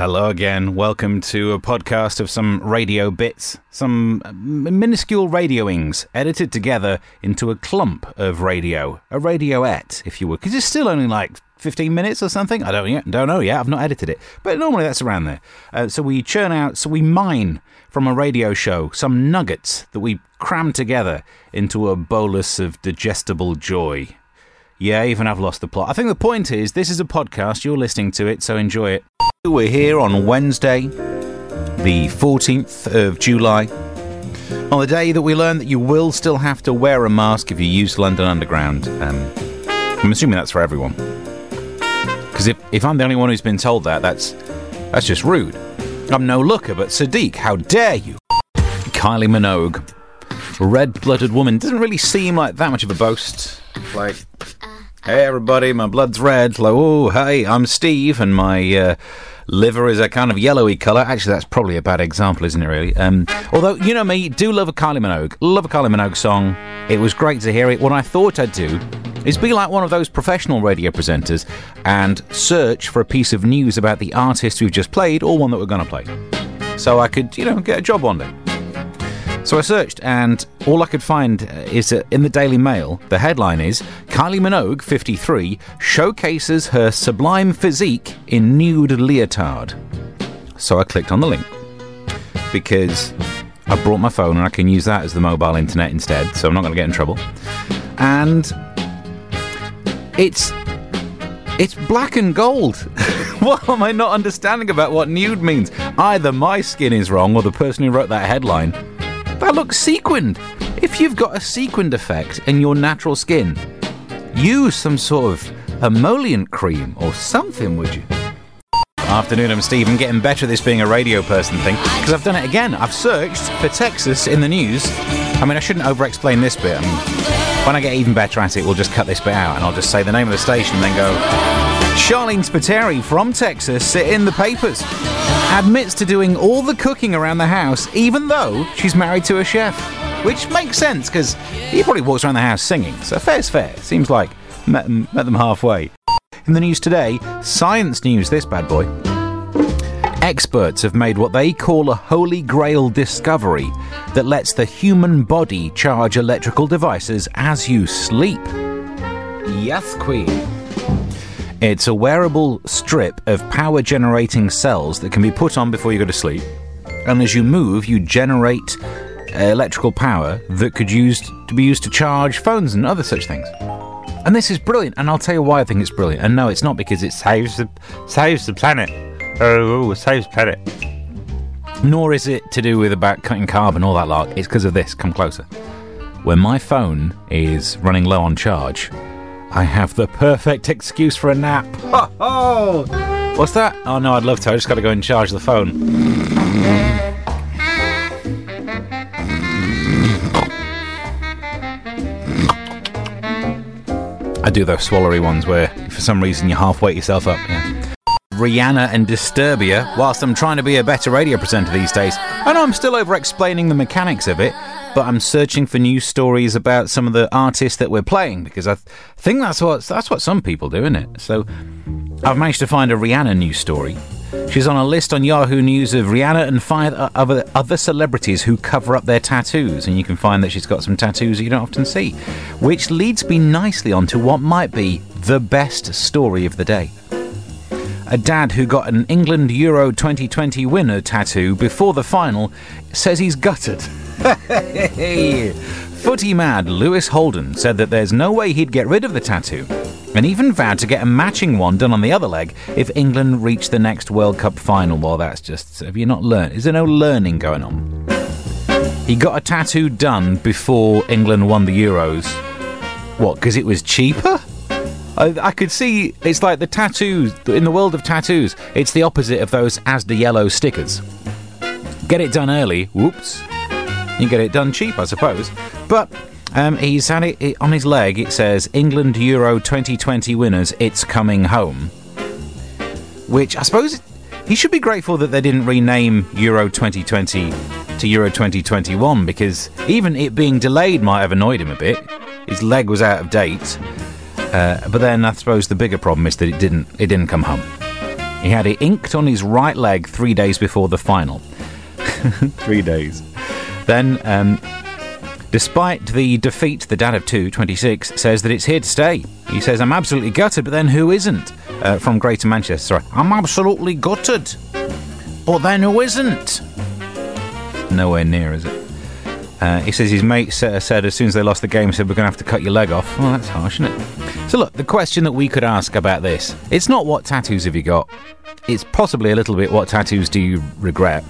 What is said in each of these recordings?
Hello again. Welcome to a podcast of some radio bits, some minuscule radioings edited together into a clump of radio, a radioette, if you would, because it's still only like 15 minutes or something. I don't yet, don't know yet. I've not edited it, but normally that's around there. Uh, so we churn out, so we mine from a radio show some nuggets that we cram together into a bolus of digestible joy. Yeah, even I've lost the plot. I think the point is this is a podcast. You're listening to it, so enjoy it. We're here on Wednesday, the 14th of July, on the day that we learn that you will still have to wear a mask if you use London Underground. Um, I'm assuming that's for everyone. Because if, if I'm the only one who's been told that, that's that's just rude. I'm no looker, but Sadiq, how dare you? Kylie Minogue, red-blooded woman, doesn't really seem like that much of a boast. Like, hey everybody, my blood's red. Like, oh, hey, I'm Steve, and my uh, liver is a kind of yellowy colour. Actually, that's probably a bad example, isn't it, really? Um, although, you know me, do love a Kylie Minogue. Love a Kylie Minogue song. It was great to hear it. What I thought I'd do is be like one of those professional radio presenters and search for a piece of news about the artist we've just played or one that we're going to play. So I could, you know, get a job one day. So I searched, and all I could find uh, is that in the Daily Mail, the headline is Kylie Minogue, 53, showcases her sublime physique in nude leotard. So I clicked on the link because I brought my phone and I can use that as the mobile internet instead, so I'm not going to get in trouble. And it's it's black and gold. what am I not understanding about what nude means? Either my skin is wrong or the person who wrote that headline that looks sequined. If you've got a sequined effect in your natural skin, use some sort of emollient cream or something, would you? Afternoon, I'm Steve. I'm getting better at this being a radio person thing because I've done it again. I've searched for Texas in the news. I mean, I shouldn't over explain this bit. I mean, when I get even better at it, we'll just cut this bit out and I'll just say the name of the station and then go, Sharleen Spiteri from Texas in the papers admits to doing all the cooking around the house, even though she's married to a chef. Which makes sense because he probably walks around the house singing. So fair's fair. Seems like met them, met them halfway. In the news today, science news. This bad boy. Experts have made what they call a holy grail discovery that lets the human body charge electrical devices as you sleep. Yes, Queen. It's a wearable strip of power generating cells that can be put on before you go to sleep. And as you move, you generate electrical power that could use to be used to charge phones and other such things. And this is brilliant, and I'll tell you why I think it's brilliant. And no, it's not because it saves the saves the planet. Oh, saves planet. Nor is it to do with about cutting carbon, all that lark. It's because of this. Come closer. When my phone is running low on charge, I have the perfect excuse for a nap. Ho, ho! What's that? Oh no, I'd love to. I just got to go and charge the phone. I do those swallowy ones where, for some reason, you half wake yourself up. Yeah. Rihanna and Disturbia, whilst I'm trying to be a better radio presenter these days. I know I'm still over explaining the mechanics of it, but I'm searching for news stories about some of the artists that we're playing because I th- think that's what that's what some people do, isn't it? So I've managed to find a Rihanna news story. She's on a list on Yahoo News of Rihanna and five other other celebrities who cover up their tattoos, and you can find that she's got some tattoos that you don't often see, which leads me nicely on to what might be the best story of the day. A dad who got an England Euro 2020 winner tattoo before the final says he's gutted. Footy mad Lewis Holden said that there's no way he'd get rid of the tattoo, and even vowed to get a matching one done on the other leg if England reached the next World Cup final. Well, that's just. Have you not learned? Is there no learning going on? He got a tattoo done before England won the Euros. What, because it was cheaper? I, I, could see it's like the tattoos in the world of tattoos. It's the opposite of those Asda yellow stickers. Get it done early. Whoops. You get it done cheap, I suppose. But um, he's had it, it, on his leg. It says England Euro 2020 winners. It's coming home. Which I suppose he should be grateful that they didn't rename Euro 2020 to Euro 2021 because even it being delayed might have annoyed him a bit. His leg was out of date. Uh, but then I suppose the bigger problem is that it didn't it didn't come home. He had it inked on his right leg three days before the final. three days. Then, um, despite the defeat, the dad of two, 26, says that it's here to stay. He says, I'm absolutely gutted, but then who isn't? Uh, from Greater Manchester, sorry. I'm absolutely gutted. But then who isn't? Nowhere near, is it? Uh, he says his mate said, said as soon as they lost the game, said, We're going to have to cut your leg off. Well, that's harsh, isn't it? So, look, the question that we could ask about this it's not what tattoos have you got, it's possibly a little bit what tattoos do you regret.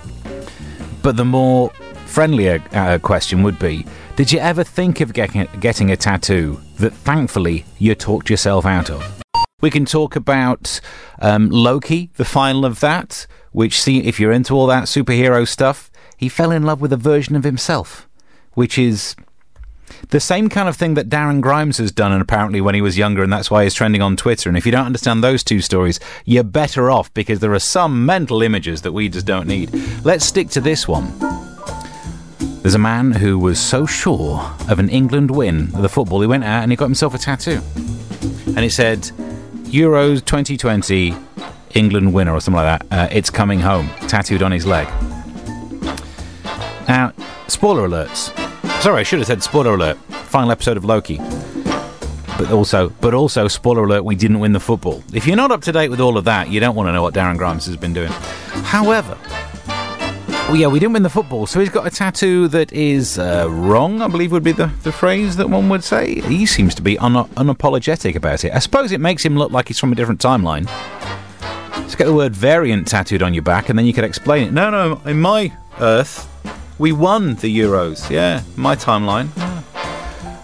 But the more friendlier uh, question would be Did you ever think of getting, getting a tattoo that thankfully you talked yourself out of? We can talk about um, Loki, the final of that, which, see, if you're into all that superhero stuff, he fell in love with a version of himself which is the same kind of thing that Darren Grimes has done, and apparently when he was younger, and that's why he's trending on Twitter. And if you don't understand those two stories, you're better off because there are some mental images that we just don't need. Let's stick to this one. There's a man who was so sure of an England win of the football, he went out and he got himself a tattoo. And it said, Euros 2020, England winner, or something like that. Uh, it's coming home, tattooed on his leg. Now, spoiler alerts. Sorry, I should have said spoiler alert. Final episode of Loki. But also, but also, spoiler alert, we didn't win the football. If you're not up to date with all of that, you don't want to know what Darren Grimes has been doing. However, well, yeah, we didn't win the football, so he's got a tattoo that is uh, wrong, I believe would be the, the phrase that one would say. He seems to be un- unapologetic about it. I suppose it makes him look like he's from a different timeline. Just get the word variant tattooed on your back, and then you could explain it. No, no, in my Earth, we won the Euros. Yeah, my timeline.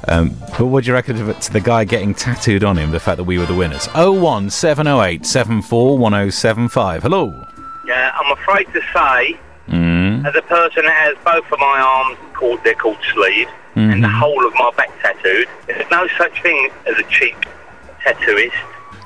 Um, but what do you reckon to the guy getting tattooed on him, the fact that we were the winners? 01708 741075. Hello. Yeah, I'm afraid to say, Mm. As a person that has both of my arms called they're called sleeves and the mm-hmm. whole of my back tattooed, there's no such thing as a cheap tattooist,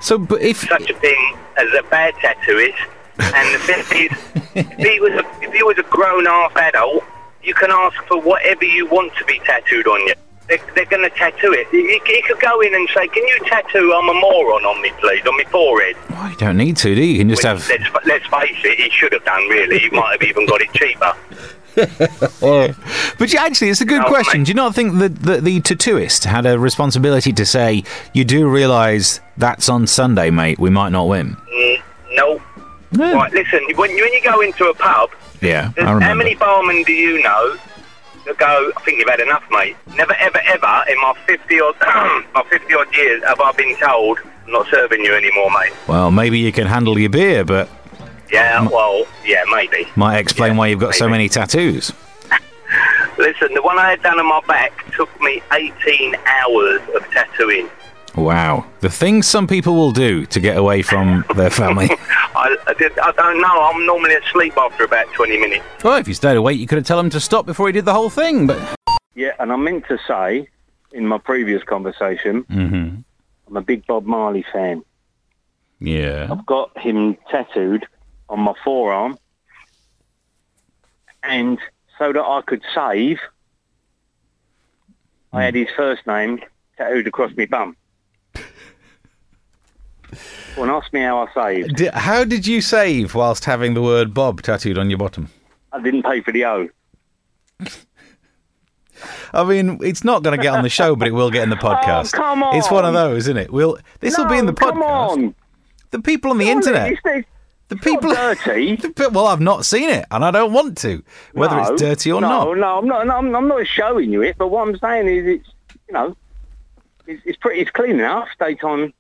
So, but if such a thing as a bad tattooist. And the thing is, if he was a, if he was a grown half adult, you can ask for whatever you want to be tattooed on you. They're, they're going to tattoo it. He, could go in and say, "Can you tattoo I'm a moron on me, please, on my forehead?" well, you don't need to, do you? You can just Which, have. let's, let's face it, he should have done, really. He might have even got it cheaper. But yeah, actually, it's a good No, question. mate. Do you not think that the, the tattooist had a responsibility to say, "You do realise that's on Sunday, mate. We might not win." Mm, no. Right, listen, when you, when you go into a pub, yeah there's- I remember. how many barmen do you know go, I think you've had enough, mate? Never, ever, ever in my 50 odd, my 50 odd years have I been told, I'm not serving you anymore, mate. Well, maybe you can handle your beer, but Yeah, well, yeah, maybe. might explain Yeah, why you've got so many tattoos. Listen, the one I had done on my back took me 18 hours of tattooing. Wow, the things some people will do to get away from their family. I, I, did, I don't know, I'm normally asleep after about 20 minutes. well, if you stayed awake, you could have told him to stop before he did the whole thing. But Yeah, and I meant to say in my previous conversation, Mhm. I'm a big Bob Marley fan. yeah, I've got him tattooed on my forearm, and so that I could save, I had his first name tattooed across my bum. Well, and ask me how I saved. How did you save whilst having the word Bob tattooed on your bottom? I didn't pay for the O. I mean, it's not going to get on the show, but it will get in the oh, podcast. Oh, come It's one of those, isn't it? We'll. This will be in the No, Come podcast. on. The people on the internet. it's- The people. dirty. the well, I've not seen it, and I don't want to, whether No, it's dirty or no, not. No, I'm not. No, I'm, I'm not showing you it. But what I'm saying is, it's you know, it's, it's pretty. It's clean enough. Daytime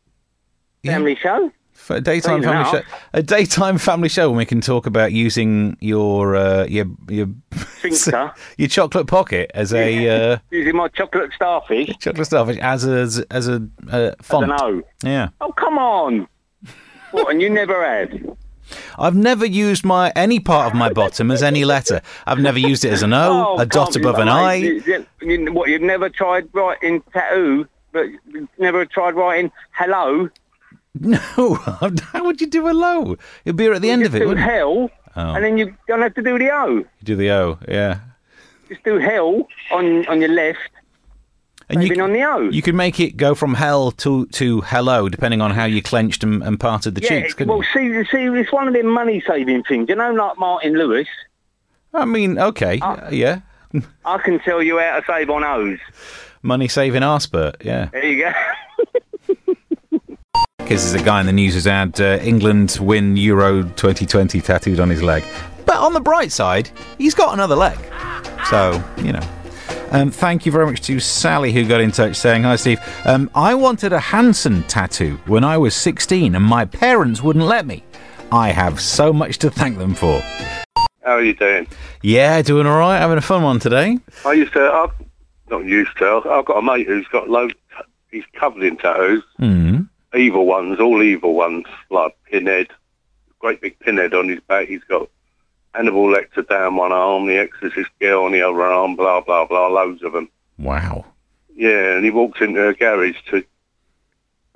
Yeah. family show. For a daytime family show, a daytime family show, when we can talk about using your uh, your your your chocolate pocket as a uh, Using my chocolate starfish. chocolate starfish as a as a uh, font. don't know. Yeah, Oh come on. what? And you never had? I've never used my any part of my bottom as any letter. I've never used it as an O, Oh, a dot above an. I. You, what? You've never tried writing tattoo, but never tried writing hello. No, how would you do a low? It'd be at the end Just of it. do hell, Oh. and then you don't have to do the O. You do the O, yeah. Just do hell on on your left. And saving on the O's. You could make it go from hell to, to hello, depending on how you clenched and, and parted the yeah, cheeks. couldn't well, you? see, see, it's one of them money saving things. You know, like Martin Lewis. I mean, okay, Uh, yeah. I can tell you how to save on O's. Money saving Arspert, yeah. There you go. Because there's a guy in the news who's had uh, England win Euro 2020 tattooed on his leg. But on the bright side, he's got another leg. So, you know. Um, thank you very much to Sally who got in touch saying, Hi, Steve. Um, I wanted a Hanson tattoo when I was 16 and my parents wouldn't let me. I have so much to thank them for. How are you doing? Yeah, doing all right. Having a fun one today. I used to, I, not used to, I've got a mate who's got loads, he's covered in tattoos. Mm. Evil ones, all evil ones, like Pinhead, great big pinhead on his back. He's got Hannibal Lecter down one arm, the Exorcist girl on the other arm, blah, blah, blah, loads of them. Wow. Yeah, and he walked into a garage to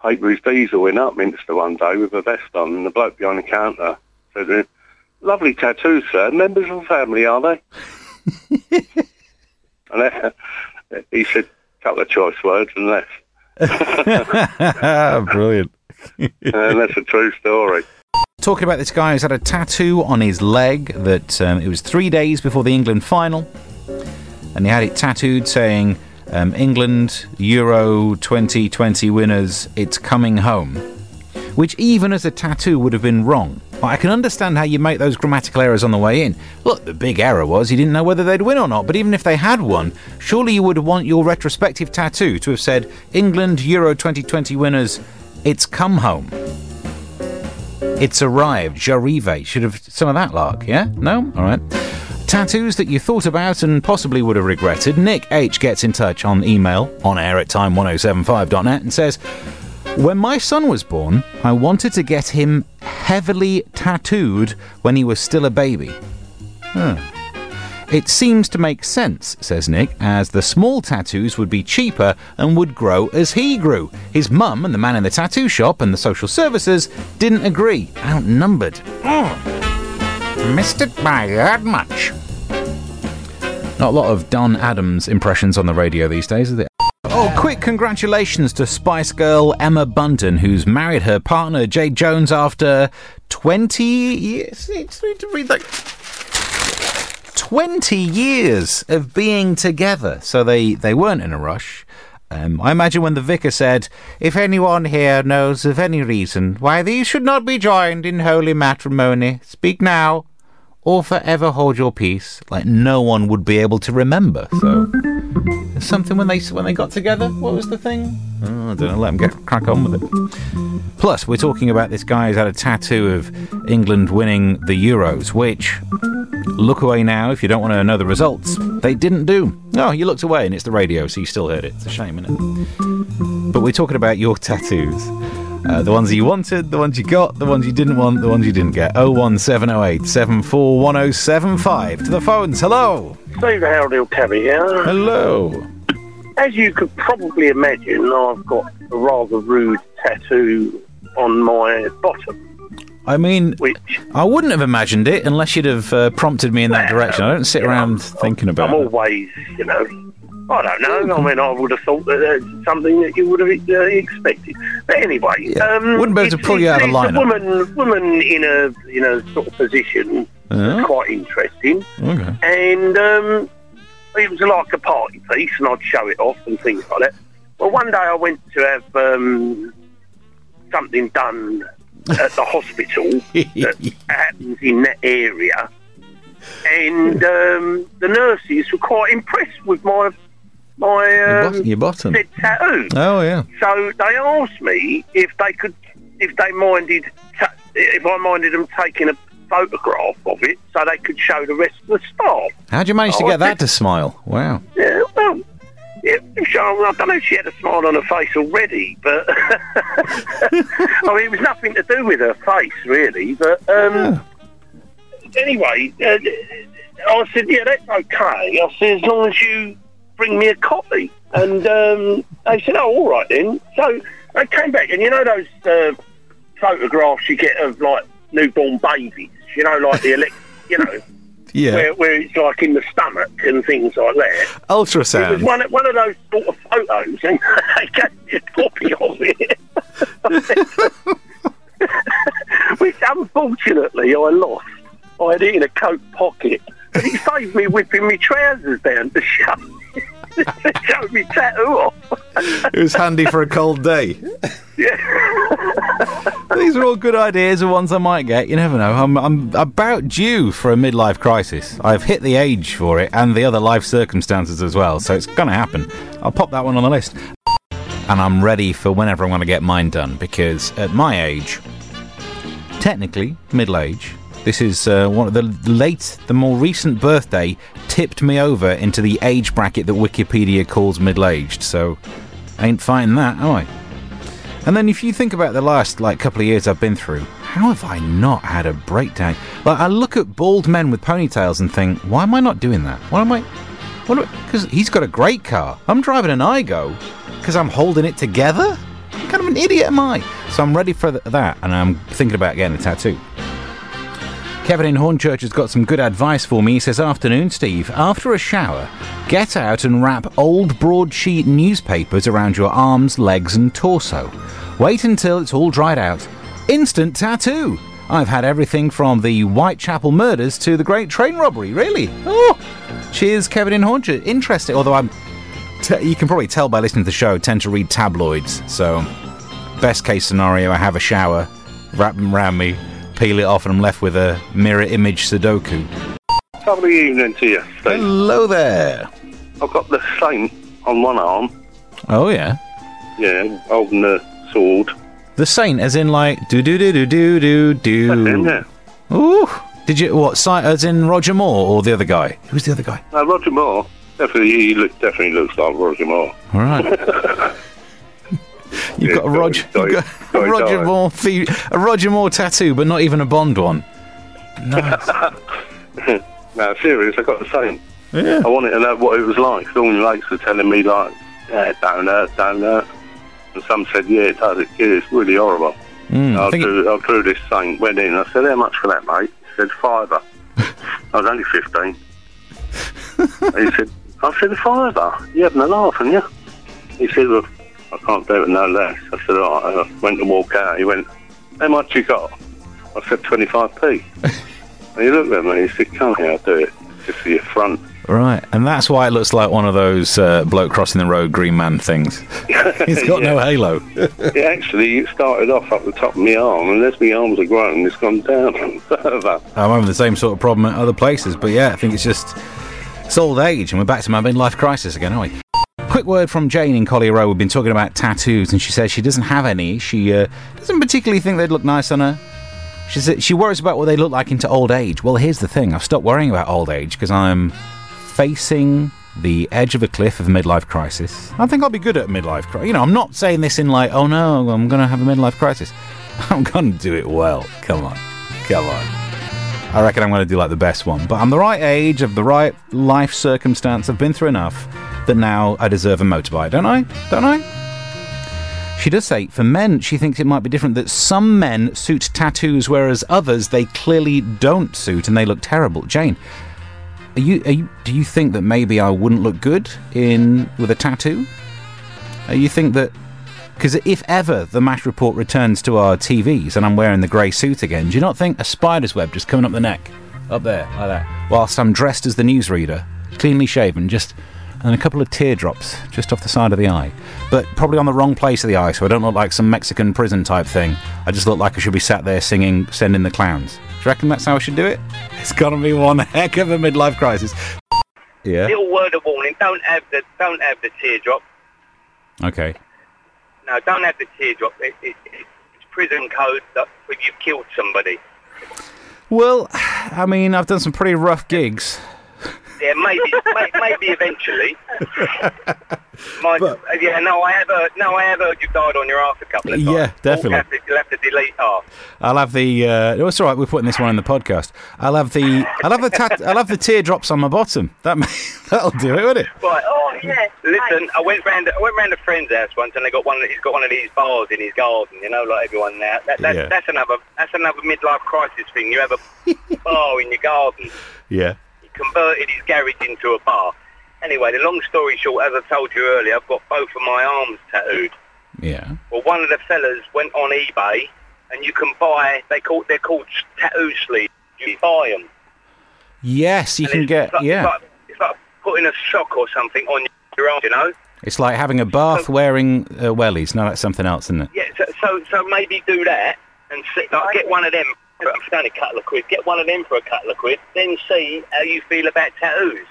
paper his diesel in Upminster one day with a vest on, and the bloke behind the counter said to him, lovely tattoos, sir. Members of the family, are they? and uh, he said a couple of choice words and left. Brilliant. And that's a true story. talking about this guy who's had a tattoo on his leg that um, it was three days before the England final, and he had it tattooed saying, um, England Euro 2020 winners, it's coming home. Which, even as a tattoo, would have been wrong. I can understand how you make those grammatical errors on the way in. Look, the big error was you didn't know whether they'd win or not, but even if they had won, surely you would want your retrospective tattoo to have said, England Euro 2020 winners, it's come home. It's arrived. J'arrive. Should have some of that lark, yeah? No? All right. Tattoos that you thought about and possibly would have regretted. Nick H gets in touch on email on air at time1075.net and says, When my son was born, I wanted to get him heavily tattooed when he was still a baby. Huh. It seems to make sense, says Nick, as the small tattoos would be cheaper and would grow as he grew. His mum and the man in the tattoo shop and the social services didn't agree. Outnumbered. Oh, missed it by that much. Not a lot of Don Adams impressions on the radio these days, is it? Oh, quick congratulations to Spice Girl Emma Bunton, who's married her partner Jade Jones after 20 years. Need to read that. 20 years of being together. So they, they weren't in a rush. Um, I imagine when the vicar said, If anyone here knows of any reason why these should not be joined in holy matrimony, speak now or forever hold your peace. Like no one would be able to remember. So something when they when they got together. What was the thing? Oh, I don't know. Let them get crack on with it. Plus, we're talking about this guy who's had a tattoo of England winning the Euros, which look away now if you don't want to know the results. They didn't do. No, you looked away and it's the radio, so you still heard it. It's a shame, isn't it? But we're talking about your tattoos. Uh, the ones you wanted, the ones you got, the ones you didn't want, the ones you didn't get. 01708 741075. To the phones. Hello. Steve Howdale Cabby here. Hello. As you could probably imagine, I've got a rather rude tattoo on my bottom, I mean, which I wouldn't have imagined it unless you'd have uh, prompted me in that direction. I don't sit around thinking about I'm it. always, you know, I don't know. I mean, I would have thought that it's something that you would have uh, expected. But anyway, Yeah. um, Wouldn't be able to pull you out of lineup. A woman, woman in a in a sort of position Yeah. that's quite interesting, Okay. and um, it was like a party piece, and I'd show it off and things like that. Well, one day I went to have um, something done at the hospital that happens in that area, and um, the nurses were quite impressed with my my Your, um, bot- your bottom. tattoo. Oh, yeah. So they asked me if they could, if they minded, ta- if I minded them taking a photograph of it so they could show the rest of the staff. How'd you manage to Oh, get I that to smile? Wow. Yeah, well, yeah, I don't know if she had a smile on her face already, but I mean, it was nothing to do with her face, really. But um, anyway, uh, I said, yeah, that's okay. I said, as long as you bring me a copy. And um, they said, oh, all right then. So they came back, and you know those uh, photographs you get of like newborn babies, you know, like the elect, you know. Yeah. where, where it's like in the stomach and things like that. Ultrasound. It was one, one of those sort of photos, and they gave me a copy of it. Which unfortunately I lost. I had it in a coat pocket. But it saved me whipping my trousers down to show, to show me tattoo off. It was handy for a cold day. Yeah. These are all good ideas and ones I might get. You never know. I'm, I'm about due for a midlife crisis. I've hit the age for it and the other life circumstances as well, so it's going to happen. I'll pop that one on the list. And I'm ready for whenever I'm going to get mine done because at my age, technically middle age, this is uh, one of the late, the more recent birthday tipped me over into the age bracket that Wikipedia calls middle aged. So, ain't fighting that, am I? And then if you think about the last like couple of years I've been through, how have I not had a breakdown? Like I look at bald men with ponytails and think, why am I not doing that? Why am I? What? Because he's got a great car. I'm driving an Aygo because I'm holding it together. What kind of an idiot am I? So I'm ready for th- that, and I'm thinking about getting a tattoo. Kevin in Hornchurch has got some good advice for me. He says, Afternoon, Steve. After a shower, get out and wrap old broadsheet newspapers around your arms, legs, and torso. Wait until it's all dried out. Instant tattoo. I've had everything from the Whitechapel murders to the Great Train Robbery. Really? Oh, cheers, Kevin in Hornchurch. Interesting. Although I'm, t- you can probably tell by listening to the show, I tend to read tabloids. So, best case scenario, I have a shower, wrap them around me, peel it off, and I'm left with a mirror image Sudoku. Lovely evening to you, Steve. Hello there. I've got the saint on one arm, Oh yeah, yeah, holding the sword. the Saint, as in like do do do do do do That's him, do. yeah. Ooh, did you what? Si- as in Roger Moore or the other guy? Who's the other guy? No, Roger Moore. Definitely, he look, definitely looks like Roger Moore. All right. You've Yeah, got a Roger, sorry, got sorry, a Roger sorry. Moore, fe- a Roger Moore tattoo, but not even a Bond one. Nice. No, serious, I got the same. yeah. I wanted to know what it was like. All my mates were telling me, like, yeah, it don't hurt, don't hurt. And some said, yeah, it does, it's really horrible. Mm, I I, think it- I drew this thing, went in. I said, how much for that, mate? He said, fiver. I was only 15. he said, I said, a fiver. You having a laugh, aren't you? He said, well, I can't do it no less. I said, all right. I went to walk out. He went, how much you got? I said, 25p. and he looked at me and he said, come here, I'll do it. Just for your front. Right, and that's why it looks like one of those uh, bloke crossing the road green man things. He's got no halo. It actually it started off up the top of my arm, and as my arms are grown, it's gone down further. I'm having the same sort of problem at other places, but yeah, I think it's just it's old age, and we're back to my midlife crisis again, aren't we? Quick word from Jane in Collier Row. We've been talking about tattoos, and she says she doesn't have any. She uh, doesn't particularly think they'd look nice on her. She says she worries about what they look like into old age. Well, here's the thing: I've stopped worrying about old age because I'm facing the edge of a cliff of a midlife crisis. I think I'll be good at midlife crisis. You know, I'm not saying this in like, oh no, I'm going to have a midlife crisis. I'm going to do it well. Come on, come on. I reckon I'm going to do like the best one. But I'm the right age, of the right life circumstance. I've been through enough that now I deserve a motorbike, don't I? Don't I? She does say, for men, she thinks it might be different that some men suit tattoos, whereas others they clearly don't suit and they look terrible. Jane, are you, are you, do you think that maybe I wouldn't look good in with a tattoo? Uh, you think that because if ever the MASH report returns to our TVs and I'm wearing the grey suit again, do you not think a spider's web just coming up the neck, up there like that, whilst I'm dressed as the newsreader, cleanly shaven, just and a couple of teardrops just off the side of the eye, but probably on the wrong place of the eye, so I don't look like some Mexican prison type thing. I just look like I should be sat there singing "Send in the Clowns." Do you reckon that's how I should do it? It's gonna be one heck of a midlife crisis. Yeah. Little word of warning: don't have the don't have the teardrop. Okay. No, don't have the teardrop. It, it, it, it's prison code that if you've killed somebody. Well, I mean, I've done some pretty rough gigs. Yeah, maybe, may, maybe eventually. My, yeah, no, I have heard, no, I have heard you died on your ass a couple of times. Yeah, definitely. You'll have to, you'll have to delete half. I'll have the. Uh, oh, it's all right. We're putting this one in the podcast. I'll have the. I'll have the. Tat- I'll have the teardrops on my bottom. That may, that'll do it, won't it? Right. Oh, yeah. Listen, nice. I went round. I went round a friend's house once, and they got one. He's got one of these bars in his garden. You know, like everyone now. That, that, Yeah. That's another. That's another midlife crisis thing. You have a bar in your garden. Yeah. Converted his garage into a bar. Anyway, the long story short, as I told you earlier, I've got both of my arms tattooed. Yeah. Well, one of the fellas went on eBay, and you can buy. They call they're called tattoo sleeves. You buy them. Yes, you And can get. like, Yeah. It's like, it's like putting a sock or something on your arm. You know. It's like having a bath wearing uh, wellies. No, that's something else, isn't it? Yeah, so, so so maybe do that and see, like, get one of them. For a couple of quid. Get one of them for a couple of quid. Then see how you feel about tattoos.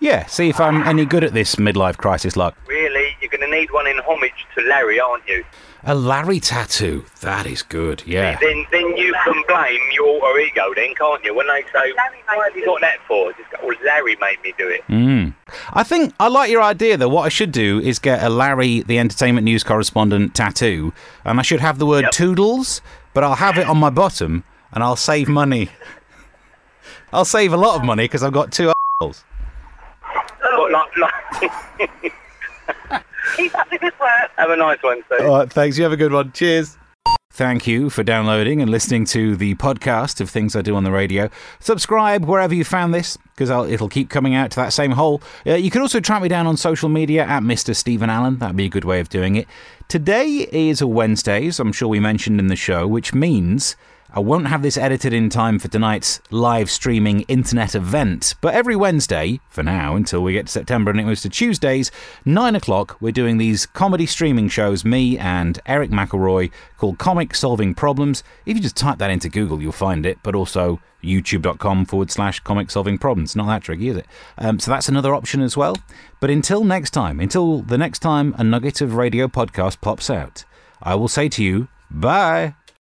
Yeah. See if I'm any good at this midlife crisis. Like Really, you're going to need one in homage to Larry, aren't you? a Larry tattoo. That is good. Yeah. Then then you can blame your alter ego then, can't you? When they say, why have you got that for? Just go, well, Larry made me do it. Mm. I think I like your idea though. What I should do is get a Larry, the entertainment news correspondent tattoo, and I should have the word Yep. Toodles, but I'll have it on my bottom, and I'll save money. I'll save a lot of money because I've got two assholes. But like, like, Keep up the good work. have a nice one, Steve. All right, thanks. You have a good one. Cheers. Thank you for downloading and listening to the podcast of things I do on the radio. Subscribe wherever you found this because it'll keep coming out to that same hole. Uh, you can also track me down on social media at Mr. Stephen Allen. That'd be a good way of doing it. Today is a Wednesday, as I'm sure we mentioned in the show, which means I won't have this edited in time for tonight's live streaming internet event, but every Wednesday, for now, until we get to September and it moves to Tuesdays, 9 o'clock, we're doing these comedy streaming shows, me and Eric McElroy, called Comic Solving Problems. If you just type that into Google, you'll find it, but also youtube.com forward slash comic solving problems. Not that tricky, is it? Um, so that's another option as well. But until next time, until the next time a nugget of radio podcast pops out, I will say to you, bye.